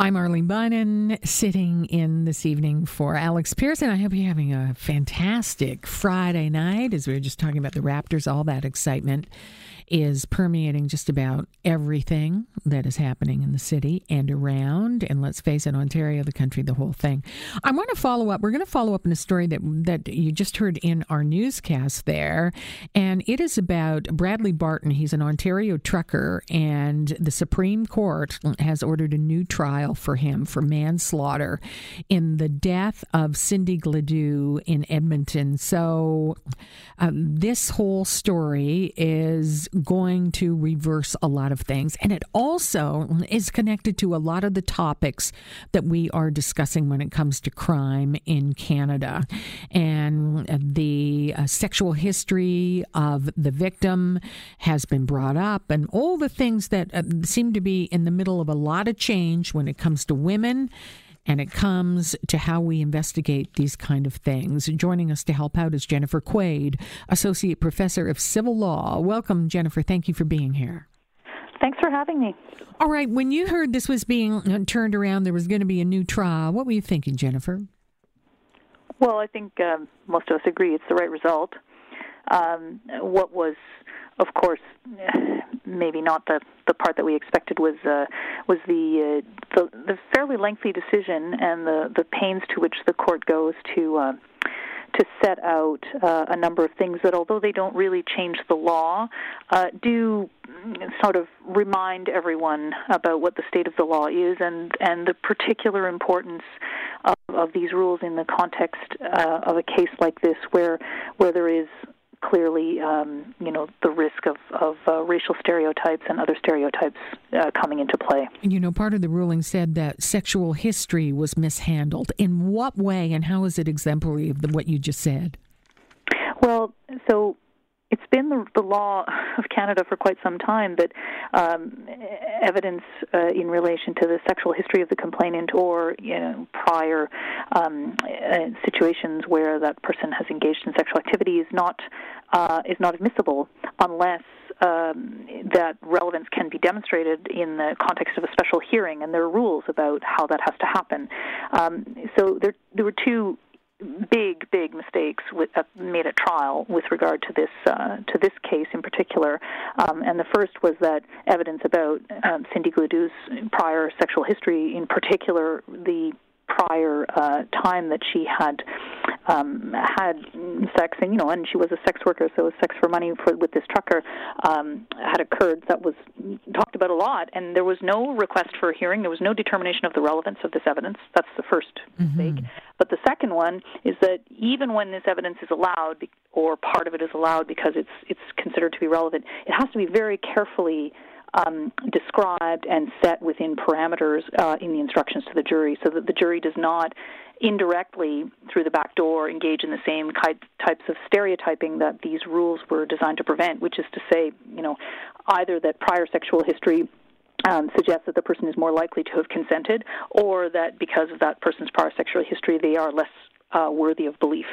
I'm Arlene Bynon, sitting in this evening for Alex Pearson. I hope you're having a fantastic Friday night as we were just talking about the Raptors, all that excitement is permeating just about everything that is happening in the city and around. And let's face it, Ontario, the country, the whole thing. I want to follow up. We're going to follow up in a story that that you just heard in our newscast there, and it is about Bradley Barton. He's an Ontario trucker, and the Supreme Court has ordered a new trial for him for manslaughter in the death of Cindy Gladue in Edmonton. So, um, this whole story is going to reverse a lot of things. And it also is connected to a lot of the topics that we are discussing when it comes to crime in Canada. And the uh, sexual history of the victim has been brought up, and all the things that uh, seem to be in the middle of a lot of change when it comes to women and it comes to how we investigate these kind of things. Joining us to help out is Jennifer Quaid, Associate Professor of Civil Law. Welcome, Jennifer. Thank you for being here. Thanks for having me. All right. When you heard this was being turned around, there was going to be a new trial. What were you thinking, Jennifer? Well, I think um, most of us agree it's the right result. Um, what was of course, maybe not the the part that we expected was uh, was the, uh, the the fairly lengthy decision and the the pains to which the court goes to. Uh, to set out uh, a number of things that, although they don't really change the law, uh, do sort of remind everyone about what the state of the law is and and the particular importance of, of these rules in the context uh, of a case like this, where where there is clearly, um, you know, the risk of, of uh, racial stereotypes and other stereotypes uh, coming into play. You know, part of the ruling said that sexual history was mishandled. In what way, and how is it exemplary of the, what you just said? Well, so it's been the, the, law of Canada for quite some time that um, evidence uh, in relation to the sexual history of the complainant or you know, prior um, uh, situations where that person has engaged in sexual activity is not uh, is not admissible unless um, that relevance can be demonstrated in the context of a special hearing, and there are rules about how that has to happen. Um, so there, there were two big, big mistakes with, uh, made at trial with regard to this uh, to this case in particular. Um, and the first was that evidence about um, Cindy Gladue's prior sexual history, in particular the prior uh, time that she had um, had sex, and you know, and she was a sex worker, so sex for money for with this trucker um, had occurred. That was talked about a lot, and there was no request for a hearing. There was no determination of the relevance of this evidence. That's the 1st mm-hmm. mistake. But the second one is that even when this evidence is allowed, or part of it is allowed because it's it's considered to be relevant, it has to be very carefully um, described and set within parameters uh, in the instructions to the jury so that the jury does not indirectly through the back door engage in the same types of stereotyping that these rules were designed to prevent which is to say you know either that prior sexual history um, suggests that the person is more likely to have consented, or that because of that person's prior sexual history, they are less uh, worthy of belief.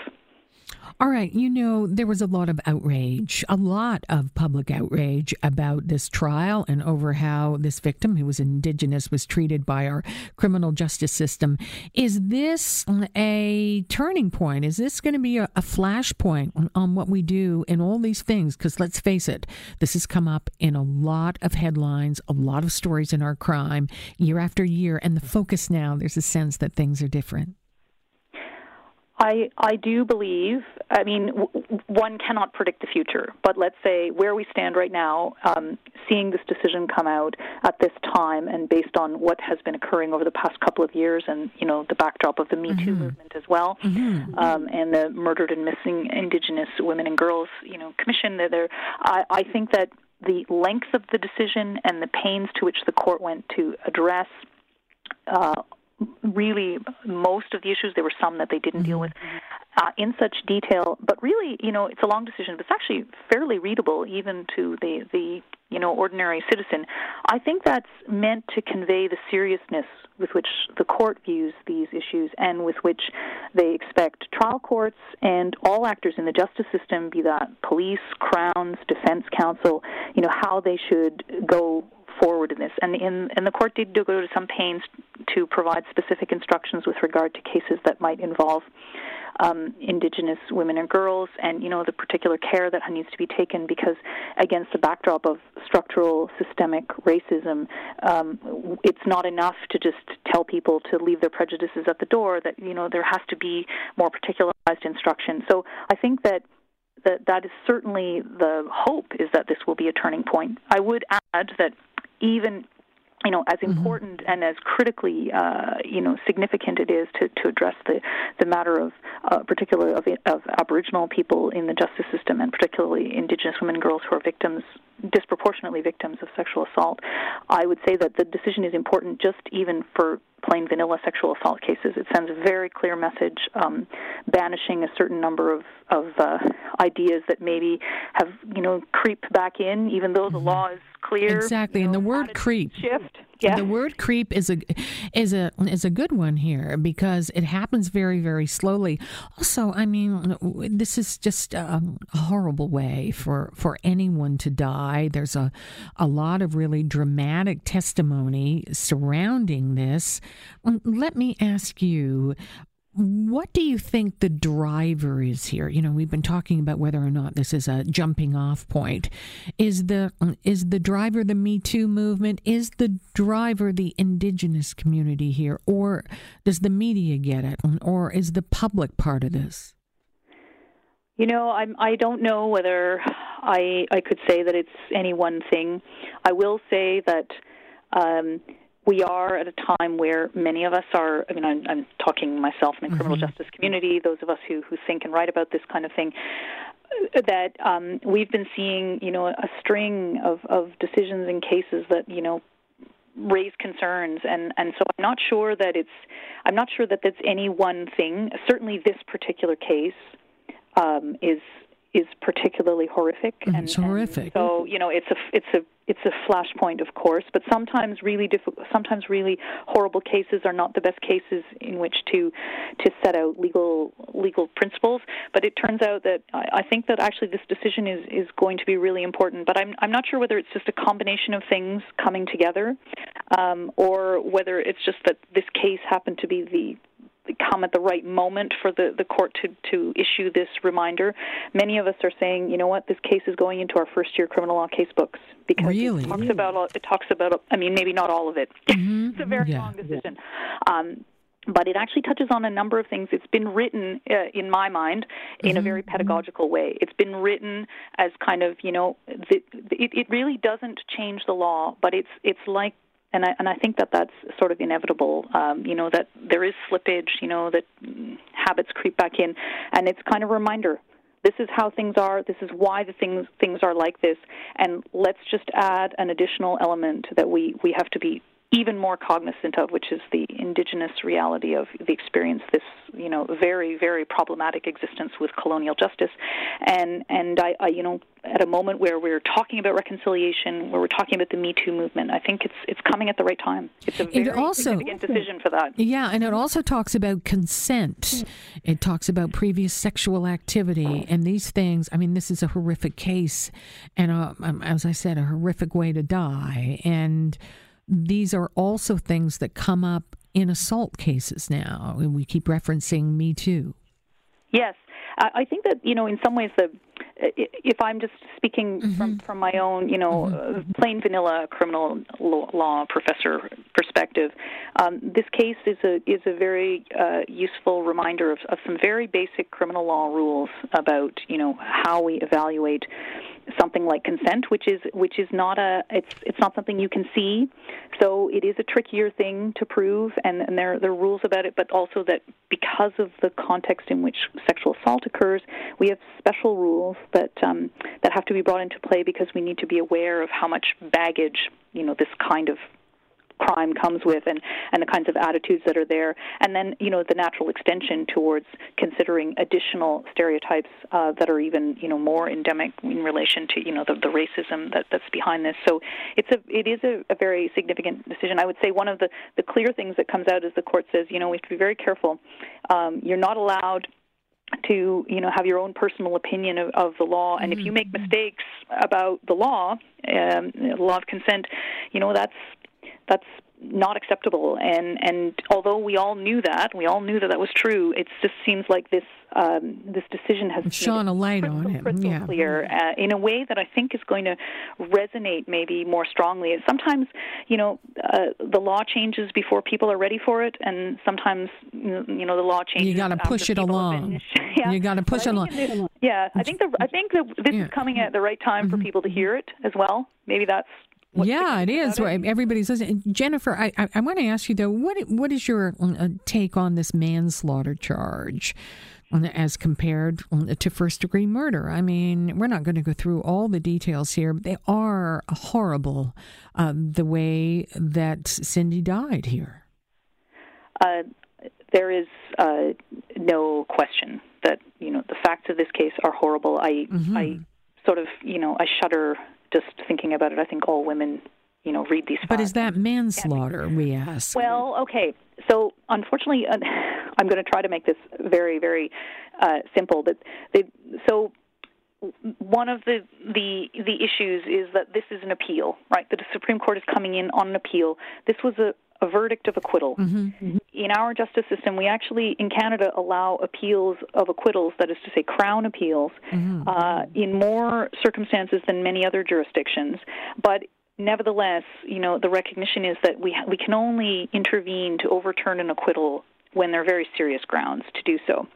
All right. You know, there was a lot of outrage, a lot of public outrage about this trial and over how this victim, who was Indigenous, was treated by our criminal justice system. Is this a turning point? Is this going to be a, a flashpoint on, on what we do in all these things? Because let's face it, this has come up in a lot of headlines, a lot of stories in our crime year after year. And the focus now, there's a sense that things are different. I I do believe. I mean, w- one cannot predict the future, but let's say where we stand right now, um, seeing this decision come out at this time, and based on what has been occurring over the past couple of years, and you know the backdrop of the Me Too mm-hmm. movement as well, mm-hmm. um, and the murdered and missing Indigenous women and girls, you know, commission. There, I, I think that the length of the decision and the pains to which the court went to address uh, really most of the issues. There were some that they didn't mm-hmm. deal with uh, in such detail, but really, you know, it's a long decision, but it's actually fairly readable even to the the you know ordinary citizen. I think that's meant to convey the seriousness with which the court views these issues and with which they expect trial courts and all actors in the justice system, be that police, crowns, defense counsel, you know, how they should go forward in this. And in and the court did go to some pains to provide specific instructions with regard to cases that might involve um, Indigenous women and girls, and you know the particular care that needs to be taken because against the backdrop of structural systemic racism, um, it's not enough to just tell people to leave their prejudices at the door. That you know there has to be more particularized instruction. So I think that that that is certainly the hope is that this will be a turning point. I would add that even you know, as mm-hmm. important mm-hmm. and as critically, uh, you know, significant it is to, to address the, the matter of, uh, particularly of, of Aboriginal people in the justice system, and particularly Indigenous women and girls who are victims, disproportionately victims of sexual assault. I would say that the decision is important just even for plain vanilla sexual assault cases. It sends a very clear message, um, banishing a certain number of of uh, ideas that maybe have you know creeped back in, even though the mm-hmm. law is clear. Exactly, you know, and the word creep shift. Yeah. The word creep is a is a is a good one here because it happens very very slowly. Also, I mean, this is just a, a horrible way for for anyone to die. There's a a lot of really dramatic testimony surrounding this. Let me ask you what do you think the driver is here? You know, we've been talking about whether or not this is a jumping off point. Is the is the driver the Me Too movement? Is the driver the indigenous community here, or does the media get it, or is the public part of this? You know, I'm I don't know whether I I could say that it's any one thing. I will say that um, we are at a time where many of us are, I mean, I'm, I'm talking myself in the criminal mm-hmm. justice community, those of us who, who think and write about this kind of thing, that um, we've been seeing, you know, a string of, of decisions and cases that, you know, raise concerns and and so I'm not sure that it's I'm not sure that that's any one thing certainly this particular case um, is is particularly horrific mm, and, it's horrific and so you know it's a it's a it's a flashpoint, of course, but sometimes really difficult, sometimes really horrible cases are not the best cases in which to to set out legal legal principles. But it turns out that I, I think that actually this decision is is going to be really important. But I'm I'm not sure whether it's just a combination of things coming together, um, or whether it's just that this case happened to be the come at the right moment for the, the court to, to issue this reminder. Many of us are saying, you know what, this case is going into our first year criminal law case books because really? it talks about it talks about I mean maybe not all of it. Mm-hmm. it's a very yeah. long decision. Um, but it actually touches on a number of things. It's been written, uh, in my mind, in mm-hmm. a very pedagogical way. It's been written as kind of, you know, the, it, it really doesn't change the law, but it's it's like and I and I think that that's sort of inevitable. Um, you know that there is slippage. You know that habits creep back in, and it's kind of a reminder. This is how things are. This is why the things things are like this. And let's just add an additional element that we we have to be even more cognizant of, which is the indigenous reality of the experience, this you know very very problematic existence with colonial justice, and and I, I you know at a moment where we're talking about reconciliation, where we're talking about the Me Too movement, I think it's it's coming at the right time. It's a very also, significant decision for that. Yeah, and it also talks about consent. It talks about previous sexual activity and these things. I mean, this is a horrific case, and a, um, as I said, a horrific way to die, and these are also things that come up in assault cases now. And we keep referencing Me Too. Yes. I think that, you know, in some ways, the if I'm just speaking mm-hmm. from from my own, you know, mm-hmm. uh, plain vanilla criminal law professor perspective, um, this case is a is a very uh, useful reminder of, of some very basic criminal law rules about you know how we evaluate something like consent, which is which is not a it's it's not something you can see, so it is a trickier thing to prove, and, and there there are rules about it, but also that because of the context in which sexual assault occurs, we have special rules that um, that have to be brought into play because we need to be aware of how much baggage you know this kind of crime comes with and, and the kinds of attitudes that are there. And then, you know, the natural extension towards considering additional stereotypes uh, that are even, you know, more endemic in relation to, you know, the, the racism that, that's behind this. So it's a, it is a, a very significant decision. I would say one of the, the clear things that comes out is the court says, you know, we have to be very careful. Um, you're not allowed to you know have your own personal opinion of, of the law and if you make mm-hmm. mistakes about the law um, the law of consent you know that's that's not acceptable. And and although we all knew that, we all knew that that was true. It just seems like this um, this decision has shone a light on it, yeah. clear uh, in a way that I think is going to resonate maybe more strongly. Sometimes, you know, uh, the law changes before people are ready for it, and sometimes, you know, the law changes. You got to push it along. yeah. You got to push it along. This, yeah, I think the I think that this yeah. is coming at the right time for mm-hmm. people to hear it as well. Maybe that's yeah, it is. It? Everybody's listening. Jennifer, I, I, I, want to ask you though, what what is your uh, take on this manslaughter charge? As compared to first degree murder. I mean, we're not going to go through all the details here. But they are horrible, uh, the way that Cindy died here. Uh, there is uh, no question that you know the facts of this case are horrible. I mm-hmm. I sort of you know I shudder just thinking about it, I think all women, you know, read these. But is that manslaughter? We ask. Well, okay. So unfortunately, uh, I'm going to try to make this very, very uh, simple. But they, so one of the, the the issues is that this is an appeal, right? That the Supreme Court is coming in on an appeal. This was a, a verdict of acquittal. Mm-hmm. In our justice system, we actually, in Canada, allow appeals of acquittals, that is to say, Crown appeals, mm-hmm. uh, in more circumstances than many other jurisdictions. But nevertheless, you know, the recognition is that we, we can only intervene to overturn an acquittal when there are very serious grounds to do so.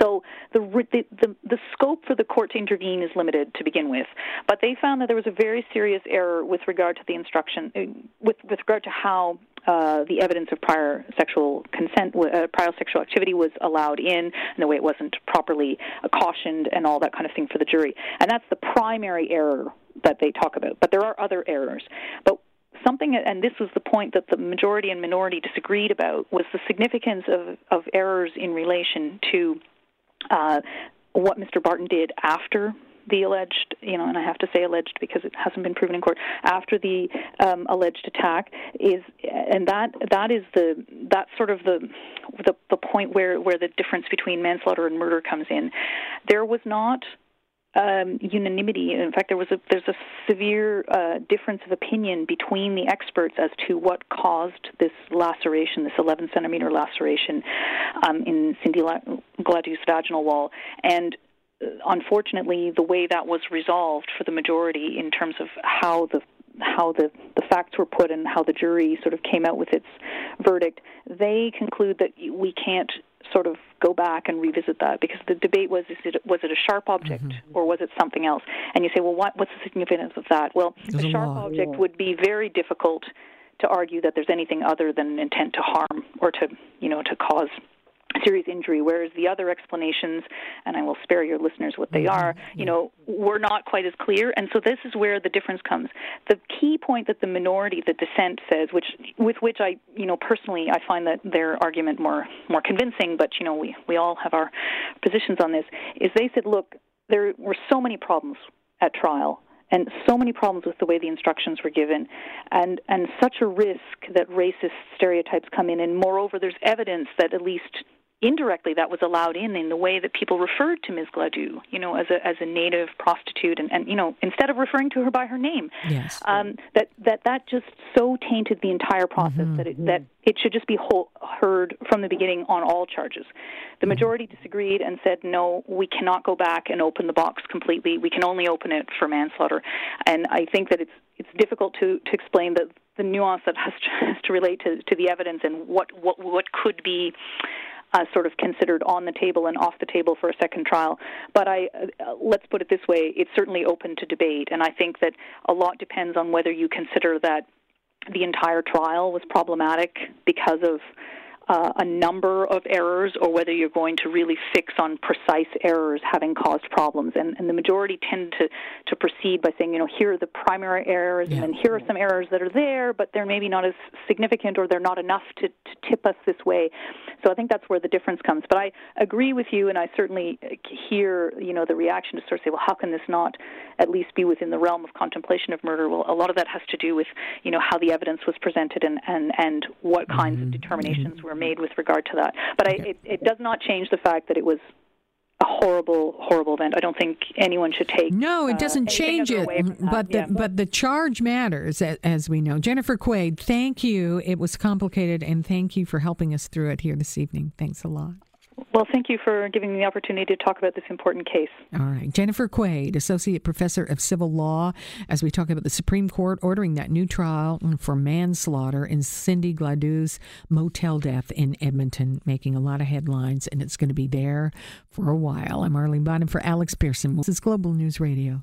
So the, the, the the scope for the court to intervene is limited to begin with, but they found that there was a very serious error with regard to the instruction, uh, with with regard to how uh, the evidence of prior sexual consent, uh, prior sexual activity was allowed in, and the way it wasn't properly cautioned, and all that kind of thing for the jury. And that's the primary error that they talk about. But there are other errors. But something, and this was the point that the majority and minority disagreed about, was the significance of, of errors in relation to uh, what Mr. Barton did after the alleged, you know, and I have to say alleged because it hasn't been proven in court after the um, alleged attack is, and that that is the that's sort of the, the the point where where the difference between manslaughter and murder comes in. There was not um, unanimity. In fact, there was a there's a severe uh, difference of opinion between the experts as to what caused this laceration, this 11 centimeter laceration um, in Cindy Gladue's vaginal wall, and unfortunately, the way that was resolved for the majority in terms of how the how the, the facts were put and how the jury sort of came out with its verdict, they conclude that we can't sort of go back and revisit that because the debate was is it was it a sharp object mm-hmm. or was it something else and you say well what, what's the significance of that well There's a sharp a object yeah. would be very difficult to argue that there's anything other than intent to harm or to you know to cause serious injury, whereas the other explanations, and I will spare your listeners what they mm-hmm. are, you know, were not quite as clear. And so this is where the difference comes. The key point that the minority, the dissent says, which with which I, you know, personally I find that their argument more more convincing, but you know, we we all have our positions on this, is they said, look, there were so many problems at trial and so many problems with the way the instructions were given and and such a risk that racist stereotypes come in and moreover there's evidence that at least indirectly that was allowed in in the way that people referred to Ms. Gladue, you know, as a as a native prostitute, and, and you know, instead of referring to her by her name, yes, um, that that that just so tainted the entire process mm-hmm. that it, that it should just be whole, heard from the beginning on all charges. The mm-hmm. majority disagreed and said, no, we cannot go back and open the box completely. We can only open it for manslaughter, and I think that it's it's difficult to to explain the the nuance that has to, has to relate to, to the evidence and what, what what could be uh, sort of considered on the table and off the table for a second trial. But I, uh, let's put it this way: it's certainly open to debate, and I think that a lot depends on whether you consider that the entire trial was problematic because of uh, a number of errors or whether you're going to really fix on precise errors having caused problems. And, and the majority tend to, to proceed by saying, you know, here are the primary errors, yeah. and then here are some errors that are there, but they're maybe not as significant or they're not enough to, to tip us this way. So I think that's where the difference comes. But I agree with you, and I certainly hear, you know, the reaction to sort of say, well, how can this not at least be within the realm of contemplation of murder? Well, a lot of that has to do with, you know, how the evidence was presented and, and, and what kinds mm-hmm. of determinations were made with regard to that. But I, it, it does not change the fact that it was a horrible, horrible event. I don't think anyone should take. No, it doesn't uh, change it, but the yeah. but the charge matters, as we know. Jennifer Quaid, thank you. It was complicated, and thank you for helping us through it here this evening. Thanks a lot. Well, thank you for giving me the opportunity to talk about this important case. All right. Jennifer Quaid, Associate Professor of Civil Law, as we talk about the Supreme Court ordering that new trial for manslaughter in Cindy Gladue's motel death in Edmonton, making a lot of headlines, and it's going to be there for a while. I'm Arlene Bottom for Alex Pearson. This is Global News Radio.